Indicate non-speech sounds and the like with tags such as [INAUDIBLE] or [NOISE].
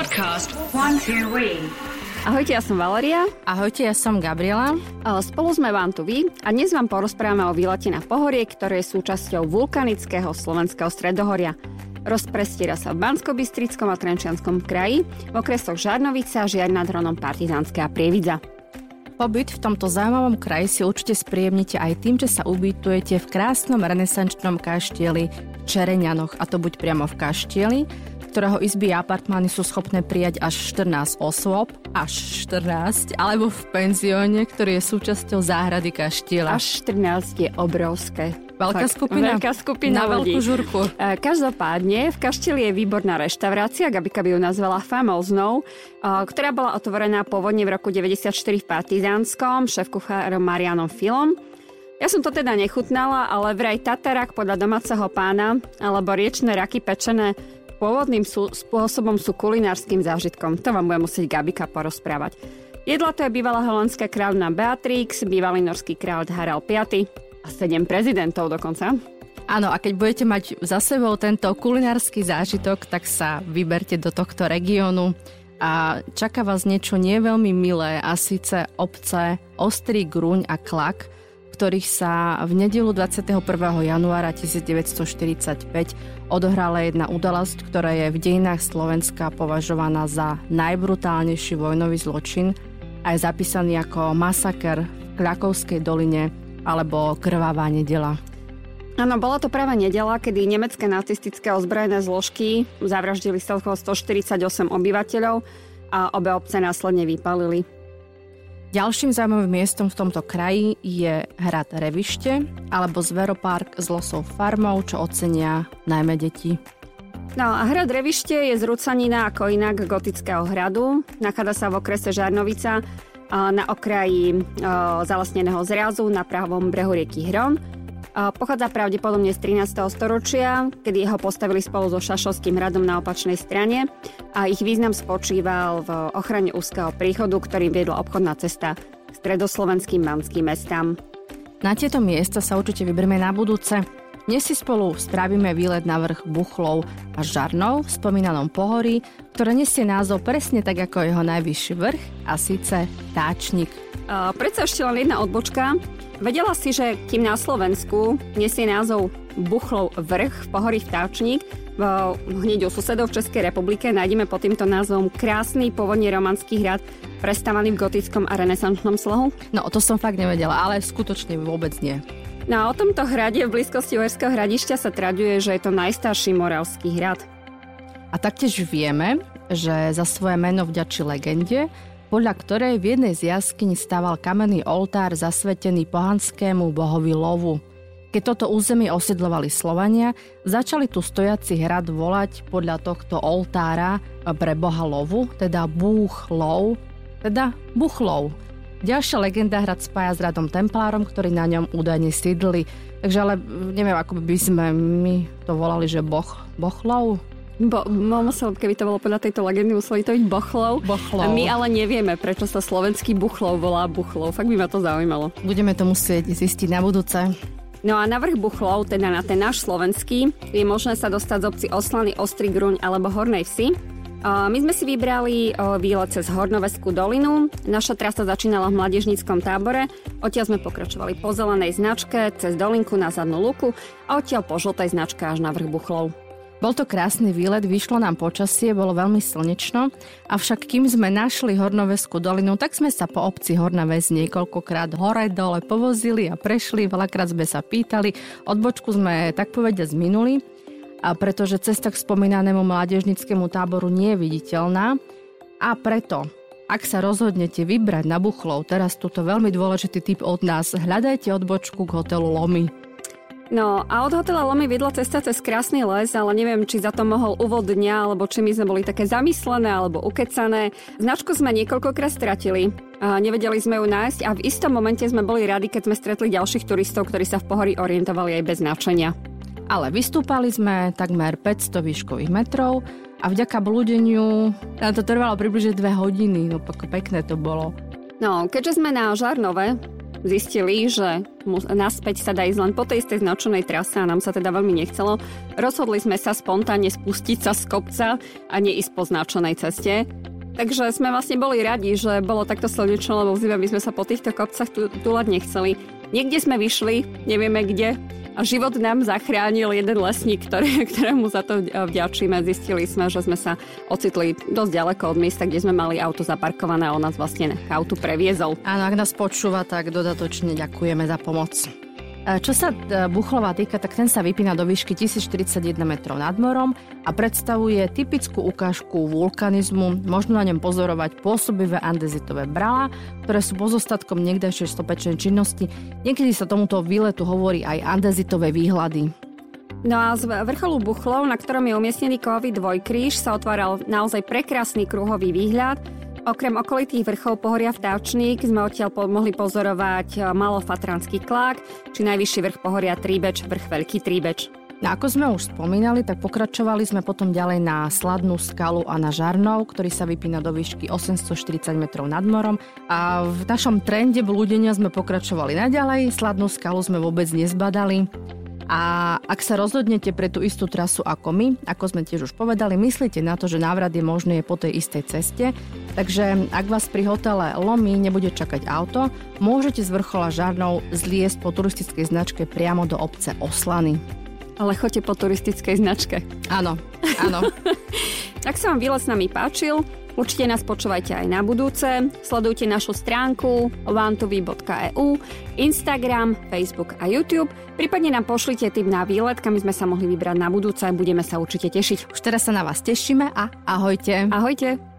Podcast One Two We. Ahojte, ja som Valeria. Ahojte, ja som Gabriela. Spolu sme vám tu vy a dnes vám porozprávame o výlete na pohorie, ktoré je súčasťou vulkanického slovenského stredohoria. Rozprestiera sa v bansko a Trenčianskom kraji, v okresoch Žarnovica, Žiar nad Hronom, Partizánske a Prievidza. Pobyt v tomto zaujímavom kraji si určite spríjemnite aj tým, že sa ubytujete v krásnom renesančnom kaštieli Čereňanoch, a to buď priamo v kaštieli, ktorého izby a apartmány sú schopné prijať až 14 osôb, až 14, alebo v penzióne, ktorý je súčasťou záhrady kaštieľa. Až 14 je obrovské. Veľká Fakt, skupina? Veľká skupina Na ľudí. veľkú žurku. E, každopádne, v kaštieli je výborná reštaurácia, Gabika by ju nazvala Famoznou, e, ktorá bola otvorená pôvodne v roku 94 v Partizánskom, šéf kuchárom Marianom Filom. Ja som to teda nechutnala, ale vraj tatarak podľa domáceho pána alebo riečne raky pečené pôvodným sú, spôsobom sú kulinárskym zážitkom. To vám bude musieť Gabika porozprávať. Jedla to je bývalá holandská kráľna Beatrix, bývalý norský kráľ Harald V a sedem prezidentov dokonca. Áno, a keď budete mať za sebou tento kulinársky zážitok, tak sa vyberte do tohto regiónu a čaká vás niečo nie veľmi milé a síce obce Ostrý Gruň a Klak, ktorých sa v nedelu 21. januára 1945 odohrala jedna udalosť, ktorá je v dejinách Slovenska považovaná za najbrutálnejší vojnový zločin a je zapísaný ako masaker v Krakovskej doline alebo krvavá nedela. Áno, bola to práve nedela, kedy nemecké nacistické ozbrojené zložky zavraždili celkovo 148 obyvateľov a obe obce následne vypalili. Ďalším zaujímavým miestom v tomto kraji je hrad Revište alebo Zveropark s losou farmou, čo ocenia najmä deti. No a hrad Revište je zrúcanina ako inak gotického hradu. Nachádza sa v okrese Žarnovica na okraji zalesneného zrazu na pravom brehu rieky Hron. Pochádza pravdepodobne z 13. storočia, kedy ho postavili spolu so Šašovským hradom na opačnej strane a ich význam spočíval v ochrane úzkeho príchodu, ktorým viedla obchodná cesta k stredoslovenským manským mestám. Na tieto miesta sa určite vyberme na budúce. Dnes si spolu spravíme výlet na vrch Buchlov a Žarnov v spomínanom pohorí, ktoré nesie názov presne tak ako jeho najvyšší vrch a síce Táčnik. Uh, predsa ešte len jedna odbočka. Vedela si, že kým na Slovensku nesie názov Buchlov vrch v pohorí Vtáčnik, hneď u susedov v Českej republike nájdeme pod týmto názvom krásny pôvodne romanský hrad prestávaný v gotickom a renesančnom slohu? No, to som fakt nevedela, ale skutočne vôbec nie. No a o tomto hrade v blízkosti Uherského hradišťa sa traduje, že je to najstarší moravský hrad. A taktiež vieme, že za svoje meno vďačí legende, podľa ktorej v jednej z jaskyň stával kamenný oltár zasvetený pohanskému bohovi Lovu. Keď toto územie osidlovali Slovania, začali tu stojaci hrad volať podľa tohto oltára pre boha Lovu, teda Búch Lov, teda Buchlov. Ďalšia legenda hrad spája s radom Templárom, ktorí na ňom údajne sídli. Takže ale neviem, ako by sme my to volali, že boh, Bochlov? Bo, musel, keby to bolo podľa tejto legendy, museli to byť Bochlov. Bochlov. My ale nevieme, prečo sa slovenský Buchlov volá Buchlov. Fakt by ma to zaujímalo. Budeme to musieť zistiť na budúce. No a na vrch Buchlov, teda na ten náš slovenský, je možné sa dostať z obci Oslany, Ostrý Gruň alebo Hornej Vsi. My sme si vybrali výlet cez Hornoveskú dolinu. Naša trasa začínala v mladežníckom tábore. Odtiaľ sme pokračovali po zelenej značke, cez dolinku na zadnú luku a odtiaľ po žltej značke až na vrch Buchlov. Bol to krásny výlet, vyšlo nám počasie, bolo veľmi slnečno, avšak kým sme našli Hornoveskú dolinu, tak sme sa po obci Horná Ves niekoľkokrát hore dole povozili a prešli, veľakrát sme sa pýtali, odbočku sme tak povedia zminuli, a pretože cesta k spomínanému mládežnickému táboru nie je viditeľná a preto ak sa rozhodnete vybrať na Buchlov, teraz túto veľmi dôležitý tip od nás, hľadajte odbočku k hotelu Lomy. No a od hotela Lomy vidla cesta cez krásny les, ale neviem, či za to mohol úvod dňa, alebo či my sme boli také zamyslené alebo ukecané. Značku sme niekoľkokrát stratili. A nevedeli sme ju nájsť a v istom momente sme boli radi, keď sme stretli ďalších turistov, ktorí sa v pohori orientovali aj bez značenia. Ale vystúpali sme takmer 500 výškových metrov a vďaka blúdeniu to trvalo približne 2 hodiny, no pekné to bolo. No, keďže sme na Žarnove, zistili, že naspäť sa dá ísť len po tej istej značenej trase a nám sa teda veľmi nechcelo, rozhodli sme sa spontánne spustiť sa z kopca a neísť po značenej ceste. Takže sme vlastne boli radi, že bolo takto slnečno, lebo v zime by sme sa po týchto kopcach túlať nechceli. Niekde sme vyšli, nevieme kde, život nám zachránil jeden lesník, ktoré, [LAUGHS] ktorému za to vďačíme. Zistili sme, že sme sa ocitli dosť ďaleko od miesta, kde sme mali auto zaparkované a on nás vlastne autu previezol. Áno, ak nás počúva, tak dodatočne ďakujeme za pomoc. E, čo sa e, Buchlova týka, tak ten sa vypína do výšky 1041 metrov nad morom a predstavuje typickú ukážku vulkanizmu. Možno na ňom pozorovať pôsobivé andezitové brala, ktoré sú pozostatkom niekdajšej stopečnej činnosti. Niekedy sa tomuto výletu hovorí aj andezitové výhľady. No a z vrcholu Buchlov, na ktorom je umiestnený kovový dvojkríž, sa otváral naozaj prekrásny kruhový výhľad, Okrem okolitých vrchov pohoria Vtáčnik sme odtiaľ mohli pozorovať e, malofatranský klák, či najvyšší vrch pohoria Tríbeč, vrch Veľký Tríbeč. No ako sme už spomínali, tak pokračovali sme potom ďalej na Sladnú skalu a na Žarnov, ktorý sa vypína do výšky 840 metrov nad morom. A v našom trende blúdenia sme pokračovali naďalej, Sladnú skalu sme vôbec nezbadali. A ak sa rozhodnete pre tú istú trasu ako my, ako sme tiež už povedali, myslíte na to, že návrat je možný po tej istej ceste. Takže ak vás pri hotele Lomi nebude čakať auto, môžete z vrchola Žarnov zliesť po turistickej značke priamo do obce Oslany. Ale choďte po turistickej značke. Áno, áno. [LAUGHS] Ak sa vám výlet s nami páčil, Určite nás počúvajte aj na budúce. Sledujte našu stránku vantovy.eu, Instagram, Facebook a YouTube. Prípadne nám pošlite tip na výlet, kam sme sa mohli vybrať na budúce. Budeme sa určite tešiť. Už teraz sa na vás tešíme a ahojte. Ahojte.